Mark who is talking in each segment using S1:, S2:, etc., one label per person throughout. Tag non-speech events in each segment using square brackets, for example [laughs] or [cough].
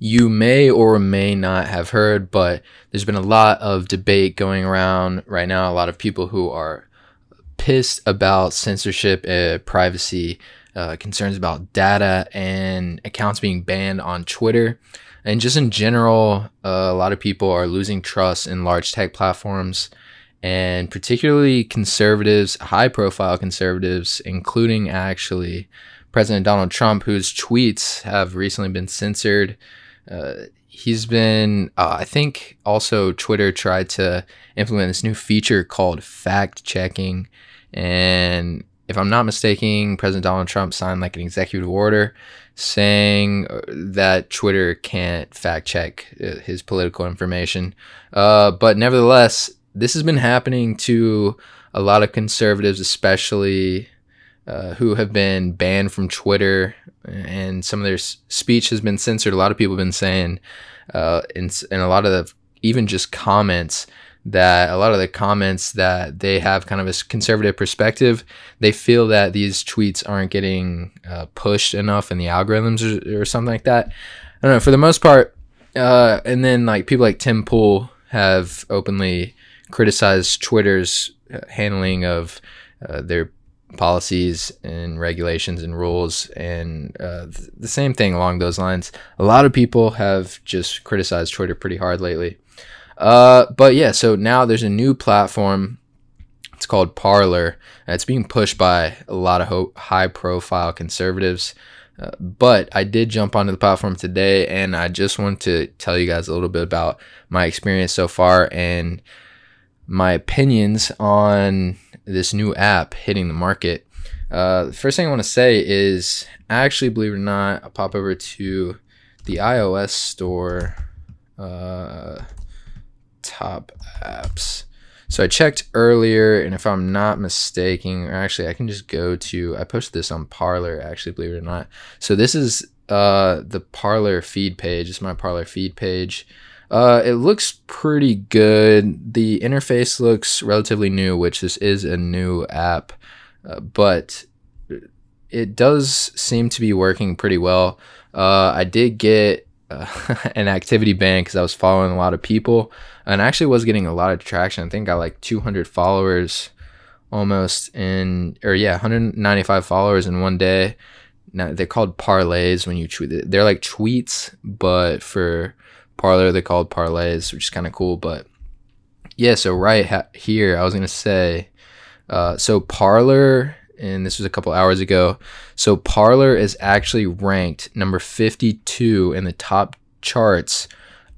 S1: you may or may not have heard, but there's been a lot of debate going around right now. A lot of people who are pissed about censorship, uh, privacy, uh, concerns about data, and accounts being banned on Twitter. And just in general, uh, a lot of people are losing trust in large tech platforms and particularly conservatives, high profile conservatives, including actually President Donald Trump, whose tweets have recently been censored. Uh, he's been, uh, I think, also Twitter tried to implement this new feature called fact checking. And if I'm not mistaken, President Donald Trump signed like an executive order saying uh, that Twitter can't fact check uh, his political information. Uh, but nevertheless, this has been happening to a lot of conservatives, especially uh, who have been banned from Twitter, and some of their speech has been censored. A lot of people have been saying, uh, and, a lot of the, even just comments that a lot of the comments that they have kind of a conservative perspective, they feel that these tweets aren't getting uh, pushed enough in the algorithms or, or, something like that. I don't know. For the most part, uh, and then like people like Tim Pool have openly criticized Twitter's uh, handling of uh, their policies and regulations and rules and uh, th- the same thing along those lines. A lot of people have just criticized twitter pretty hard lately. Uh, but yeah so now there's a new platform. It's called parler. It's being pushed by a lot of ho- high profile conservatives. Uh, but I did jump onto the platform today and I just want to tell you guys a little bit about my experience so far and my opinions on this new app hitting the market. Uh, the first thing I want to say is, actually, believe it or not, I'll pop over to the iOS store, uh, top apps. So I checked earlier, and if I'm not mistaken, or actually, I can just go to. I posted this on Parler, actually, believe it or not. So this is uh, the Parler feed page. It's my Parler feed page. Uh, it looks pretty good. The interface looks relatively new, which this is a new app, uh, but it does seem to be working pretty well. Uh, I did get uh, [laughs] an activity ban because I was following a lot of people, and actually was getting a lot of traction. I think I got like 200 followers almost in, or yeah, 195 followers in one day. Now they're called parlays when you tweet. They're like tweets, but for Parler. They called parlays, which is kind of cool. But yeah, so right ha- here, I was gonna say, uh, so Parler and this was a couple hours ago. So Parler is actually ranked number 52 in the top charts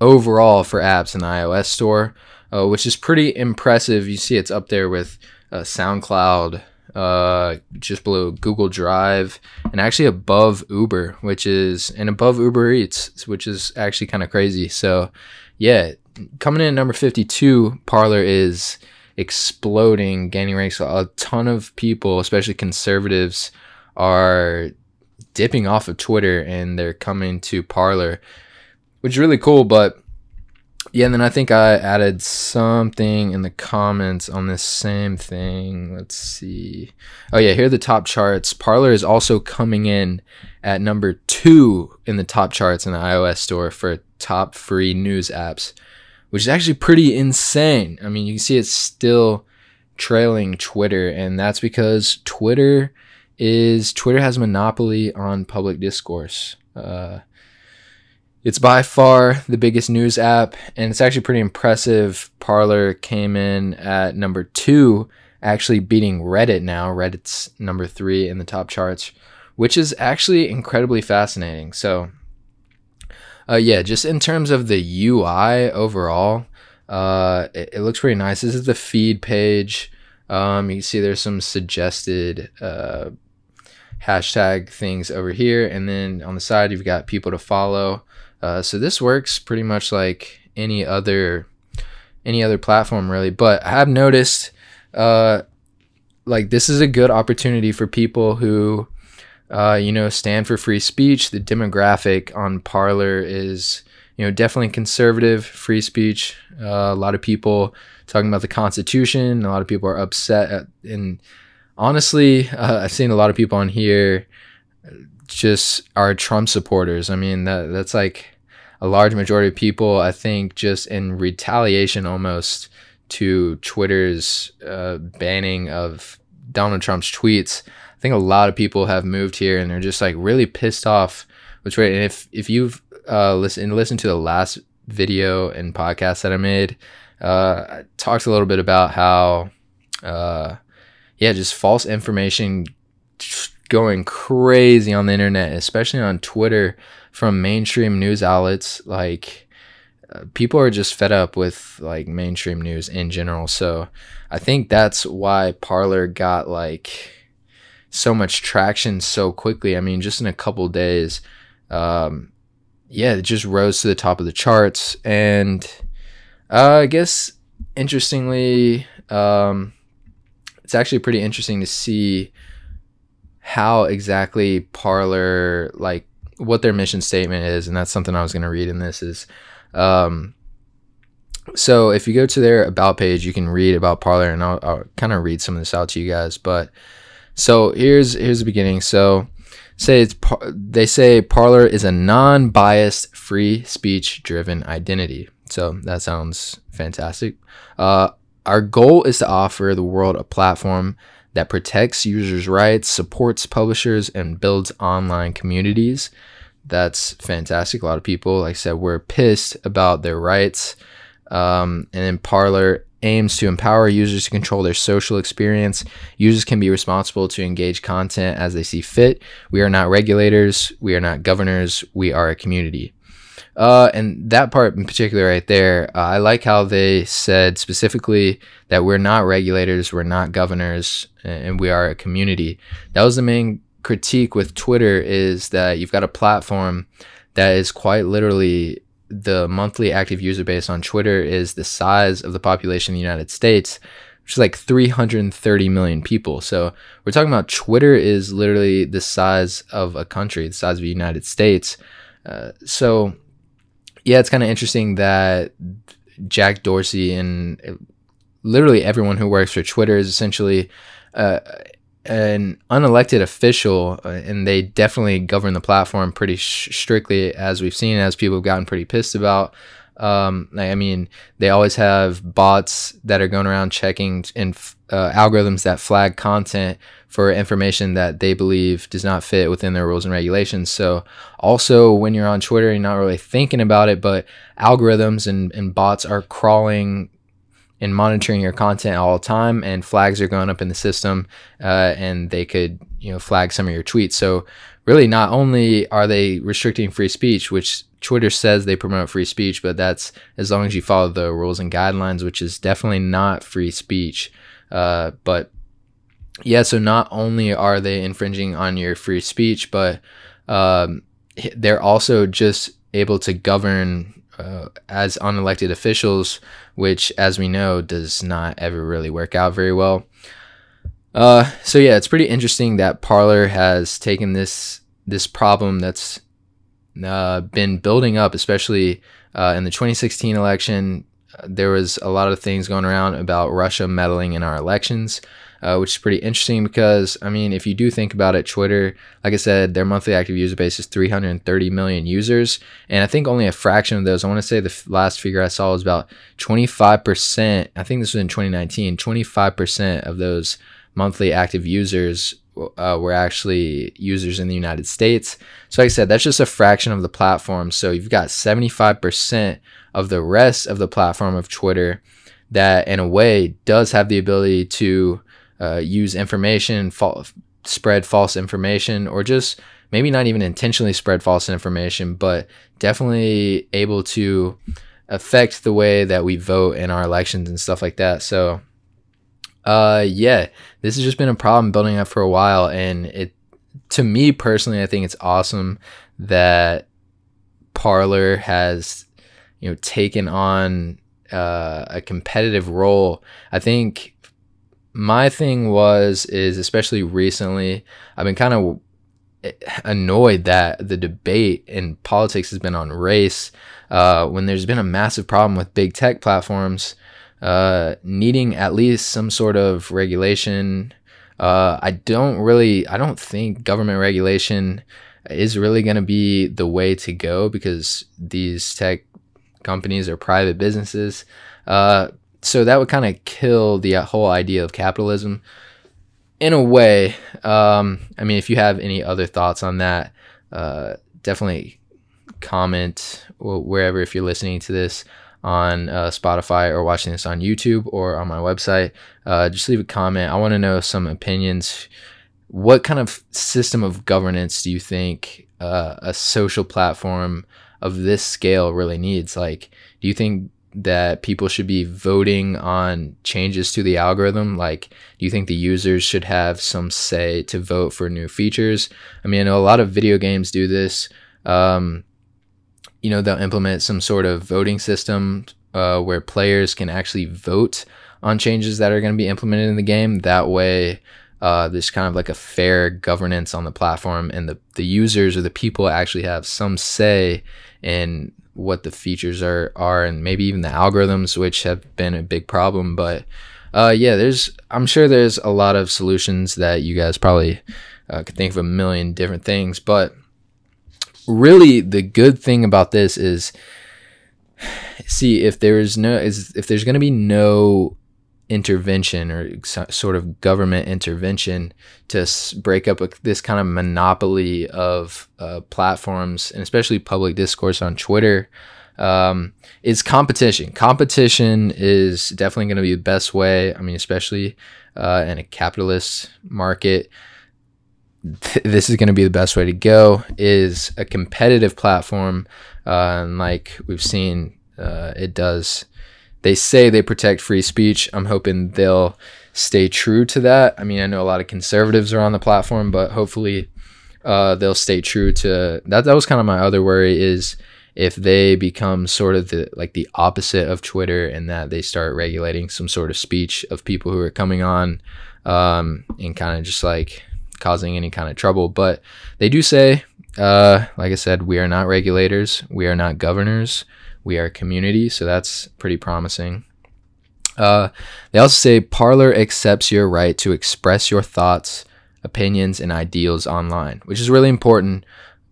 S1: overall for apps in the iOS store, uh, which is pretty impressive. You see, it's up there with uh, SoundCloud, uh, just below Google Drive, and actually above Uber, which is and above Uber Eats, which is actually kind of crazy. So, yeah, coming in at number 52, Parler is exploding, gaining ranks. A ton of people, especially conservatives, are dipping off of Twitter and they're coming to Parler, which is really cool. But yeah, and then I think I added something in the comments on this same thing. Let's see. Oh yeah, here are the top charts. Parler is also coming in at number two in the top charts in the iOS store for top free news apps, which is actually pretty insane. I mean, you can see it's still trailing Twitter, and that's because Twitter is Twitter has monopoly on public discourse. Uh, it's by far the biggest news app, and it's actually pretty impressive. Parler came in at number two, actually beating Reddit now. Reddit's number three in the top charts, which is actually incredibly fascinating. So, uh, yeah, just in terms of the UI overall, uh, it, it, looks pretty nice. This is the feed page. Um, you can see there's some suggested uh, hashtag things over here, and then on the side you've got people to follow. Uh, so this works pretty much like any other any other platform really. But I have noticed uh, like this is a good opportunity for people who uh, you know stand for free speech. The demographic on Parler is you know definitely conservative free speech. Uh, a lot of people talking about the Constitution. A lot of people are upset at, and honestly, [laughs] uh, I've seen a lot of people on here just are Trump supporters. I mean that that's like a large majority of people, I think, just in retaliation almost to Twitter's uh, banning of Donald Trump's tweets, I think a lot of people have moved here and they're just like really pissed off with Twitter. And if if you've uh, listened listened to the last video and podcast that I made, uh, I talked a little bit about how, uh, yeah, just false information going crazy on the internet, especially on Twitter from mainstream news outlets. Like, uh, people are just fed up with like mainstream news in general. So I think that's why Parler got like so much traction so quickly. I mean, just in a couple days, um, yeah, it just rose to the top of the charts. And uh, I guess interestingly, um, it's actually pretty interesting to see how exactly Parler like what their mission statement is, and that's something I was going to read in this is. Um, so if you go to their about page, you can read about Parler and I'll, I'll kind of read some of this out to you guys. But so here's here's the beginning. So say it's they say Parler is a non-biased, free speech-driven identity. So that sounds fantastic. Uh, our goal is to offer the world a platform that protects users' rights, supports publishers, and builds online communities. That's fantastic. A lot of people, like I said, were pissed about their rights. Um, and then Parler aims to empower users to control their social experience. Users can be responsible to engage content as they see fit. We are not regulators. We are not governors. We are a community. Uh, and that part in particular, right there, uh, I like how they said specifically that we're not regulators, we're not governors, and we are a community. That was the main critique with Twitter is that you've got a platform that is quite literally the monthly active user base on Twitter is the size of the population in the United States, which is like 330 million people. So we're talking about Twitter is literally the size of a country, the size of the United States. Uh, so yeah, it's kind of interesting that Jack Dorsey and literally everyone who works for Twitter is essentially uh, an unelected official, uh, and they definitely govern the platform pretty sh- strictly, as we've seen, as people have gotten pretty pissed about. Um, I mean, they always have bots that are going around checking and uh, algorithms that flag content for information that they believe does not fit within their rules and regulations. So, also when you're on Twitter, you're not really thinking about it, but algorithms and, and bots are crawling and monitoring your content all the time, and flags are going up in the system, uh, and they could you know flag some of your tweets. So, really, not only are they restricting free speech, which Twitter says they promote free speech, but that's as long as you follow the rules and guidelines, which is definitely not free speech. Uh, but yeah, so not only are they infringing on your free speech, but um, they're also just able to govern uh, as unelected officials, which, as we know, does not ever really work out very well. Uh, so yeah, it's pretty interesting that Parler has taken this this problem that's uh, been building up, especially uh, in the 2016 election. There was a lot of things going around about Russia meddling in our elections, uh, which is pretty interesting because, I mean, if you do think about it, Twitter, like I said, their monthly active user base is 330 million users. And I think only a fraction of those, I want to say the f- last figure I saw was about 25%. I think this was in 2019, 25% of those monthly active users uh, were actually users in the United States. So, like I said, that's just a fraction of the platform. So, you've got 75% of the rest of the platform of Twitter that, in a way, does have the ability to uh, use information, fa- spread false information, or just maybe not even intentionally spread false information, but definitely able to affect the way that we vote in our elections and stuff like that. So, uh, yeah, this has just been a problem building up for a while, and it, to me personally, I think it's awesome that Parler has, you know, taken on uh, a competitive role. I think my thing was is especially recently, I've been kind of annoyed that the debate in politics has been on race uh, when there's been a massive problem with big tech platforms uh, needing at least some sort of regulation. Uh, I don't really, I don't think government regulation is really going to be the way to go because these tech companies are private businesses. Uh, so that would kind of kill the whole idea of capitalism in a way. Um, I mean, if you have any other thoughts on that, uh, definitely comment wherever if you're listening to this on uh, Spotify or watching this on YouTube or on my website. Uh, just leave a comment. I want to know some opinions. What kind of system of governance do you think uh, a social platform of this scale really needs? Like, do you think that people should be voting on changes to the algorithm? Like, do you think the users should have some say to vote for new features? I mean, I know a lot of video games do this. Um, you know, they'll implement some sort of voting system uh, where players can actually vote on changes that are going to be implemented in the game. That way, uh, there's kind of like a fair governance on the platform, and the, the users or the people actually have some say in what the features are are and maybe even the algorithms which have been a big problem but uh, yeah there's i'm sure there's a lot of solutions that you guys probably uh, could think of a million different things but really the good thing about this is see if there is no is if there's going to be no intervention or sort of government intervention to break up a, this kind of monopoly of uh, platforms and especially public discourse on Twitter um, is competition. Competition is definitely going to be the best way. I mean, especially uh, in a capitalist market, th- this is going to be the best way to go. Is a competitive platform, uh, and like we've seen, uh, it does they say they protect free speech. I'm hoping they'll stay true to that. I mean, I know a lot of conservatives are on the platform, but hopefully uh, they'll stay true to that. That was kind of my other worry is if they become sort of the like the opposite of Twitter and that they start regulating some sort of speech of people who are coming on um, and kind of just like causing any kind of trouble. But they do say, uh, like I said, we are not regulators, we are not governors we are a community, so that's pretty promising. Uh, they also say Parler accepts your right to express your thoughts, opinions, and ideals online, which is really important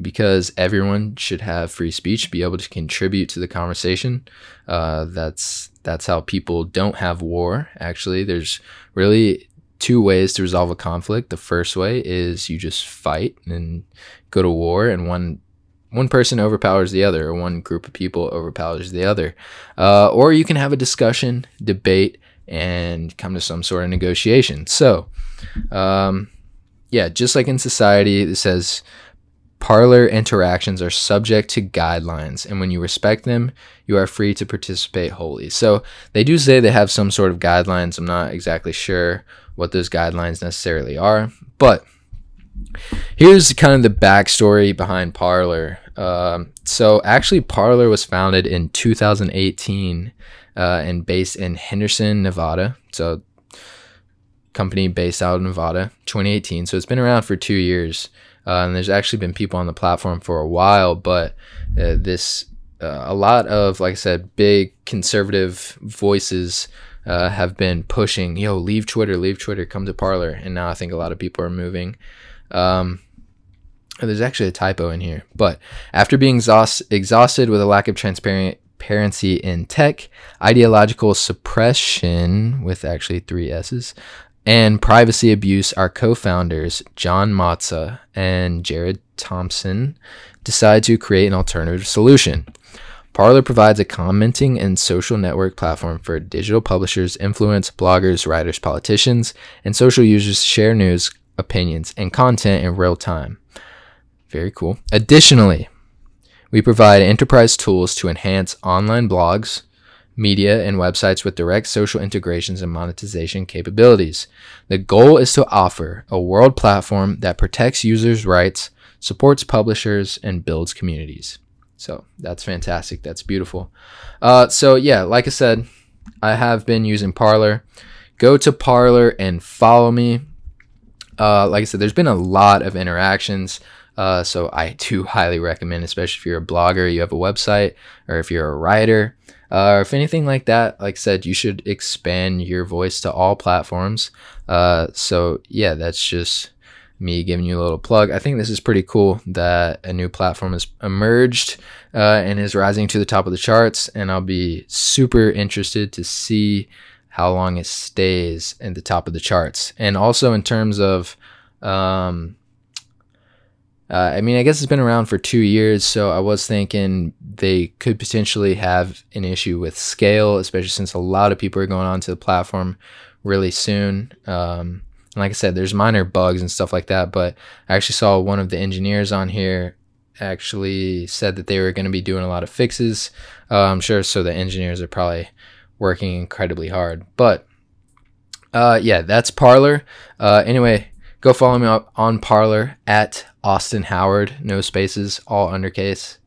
S1: because everyone should have free speech, be able to contribute to the conversation. Uh, that's that's how people don't have war. Actually, there's really two ways to resolve a conflict. The first way is you just fight and go to war, and one one person overpowers the other, or one group of people overpowers the other. Uh, or you can have a discussion, debate, and come to some sort of negotiation. So, um, yeah, just like in society, it says Parler interactions are subject to guidelines, and when you respect them, you are free to participate wholly. So they do say they have some sort of guidelines. I'm not exactly sure what those guidelines necessarily are, but here's kind of the backstory behind Parler. Um, so actually, Parler was founded in 2018 uh, and based in Henderson, Nevada. So company based out of Nevada, 2018. So it's been around for two years, uh, and there's actually been people on the platform for a while. But uh, this, uh, a lot of, like I said, big conservative voices. Uh, have been pushing, yo, leave Twitter, leave Twitter, come to Parler, and now I think a lot of people are moving. Um, there's actually a typo in here. But after being exhaust- exhausted with a lack of transparency in tech, ideological suppression, with actually three S's, and privacy abuse, our co founders, John Matze and Jared Thompson, decide to create an alternative solution. Parler provides a commenting and social network platform for digital publishers, influence, bloggers, writers, politicians, and social users to share news, opinions, and content in real time. Very cool. Additionally, we provide enterprise tools to enhance online blogs, media, and websites with direct social integrations and monetization capabilities. The goal is to offer a world platform that protects users' rights, supports publishers, and builds communities. So that's fantastic. That's beautiful. Uh, so, yeah, like I said, I have been using Parler. Go to Parler and follow me. Uh, like I said, there's been a lot of interactions. Uh, so I [laughs] do highly recommend, especially if you're a blogger, you have a website, or if you're a writer, uh, or if anything like that. Like I said, you should expand your voice to all platforms. Uh, so yeah, that's just me giving you a little plug. I think this is pretty cool that a new platform has emerged uh, and is rising to the top of the charts. And I'll be super interested to see how long it stays in the top of the charts. And also in terms of, um, uh, I mean, I guess it's been around for two years, so I was thinking they could potentially have an issue with scale, especially since a lot of people are going onto the platform really soon. Um, and like I said, there's minor bugs and stuff like that, but I actually saw one of the engineers on here actually said that they were going to be doing a lot of fixes. Uh, I'm sure so the engineers are probably working incredibly hard. But uh, yeah, that's Parler. Uh, anyway, go follow me up on Parler at Austin Howard, no spaces, all undercase,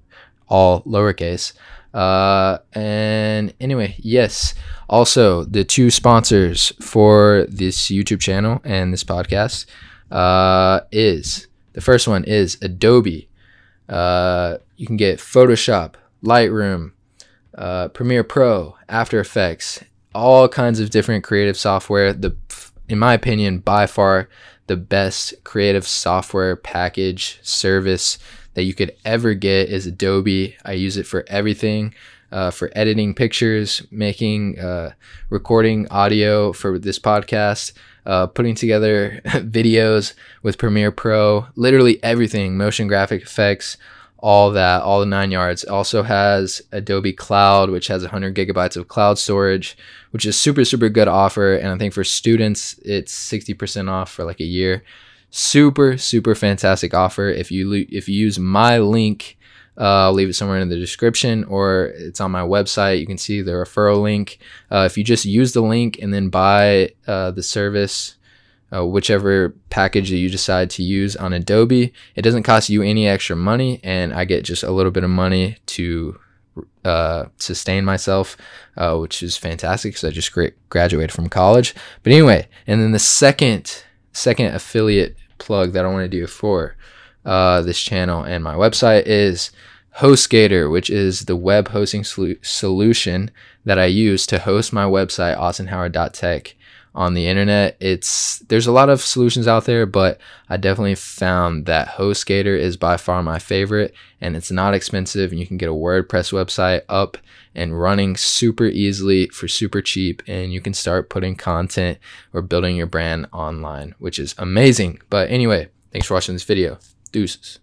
S1: all lowercase. Uh, and anyway, yes. Also, the two sponsors for this YouTube channel and this podcast uh, is the first one is Adobe. Uh, you can get Photoshop, Lightroom, uh, Premiere Pro, After Effects, all kinds of different creative software. The, in my opinion, by far the best creative software package service that you could ever get is Adobe. I use it for everything. Uh, for editing pictures, making, uh, recording audio for this podcast, uh, putting together [laughs] videos with Premiere Pro, literally everything, motion graphic effects, all that, all the nine yards. also has Adobe Cloud, which has 100 gigabytes of cloud storage, which is super, super good offer. And I think for students, it's 60% off for like a year. Super, super fantastic offer. If you if you use my link, uh, I'll leave it somewhere in the description or it's on my website. You can see the referral link. Uh, if you just use the link and then buy uh, the service uh, whichever package that you decide to use on Adobe. It doesn't cost you any extra money, and I get just a little bit of money to uh, sustain myself, uh, which is fantastic because I just gra- graduated from college. But anyway, and then the second second affiliate plug that I want to do for uh, this channel and my website is HostGator, which is the web hosting solution that I use to host my website, austinhoward.tech on the internet. It's there's a lot of solutions out there, but I definitely found that HostGator is by far my favorite and it's not expensive and you can get a WordPress website up and running super easily for super cheap and you can start putting content or building your brand online, which is amazing. But anyway, thanks for watching this video. Deuces.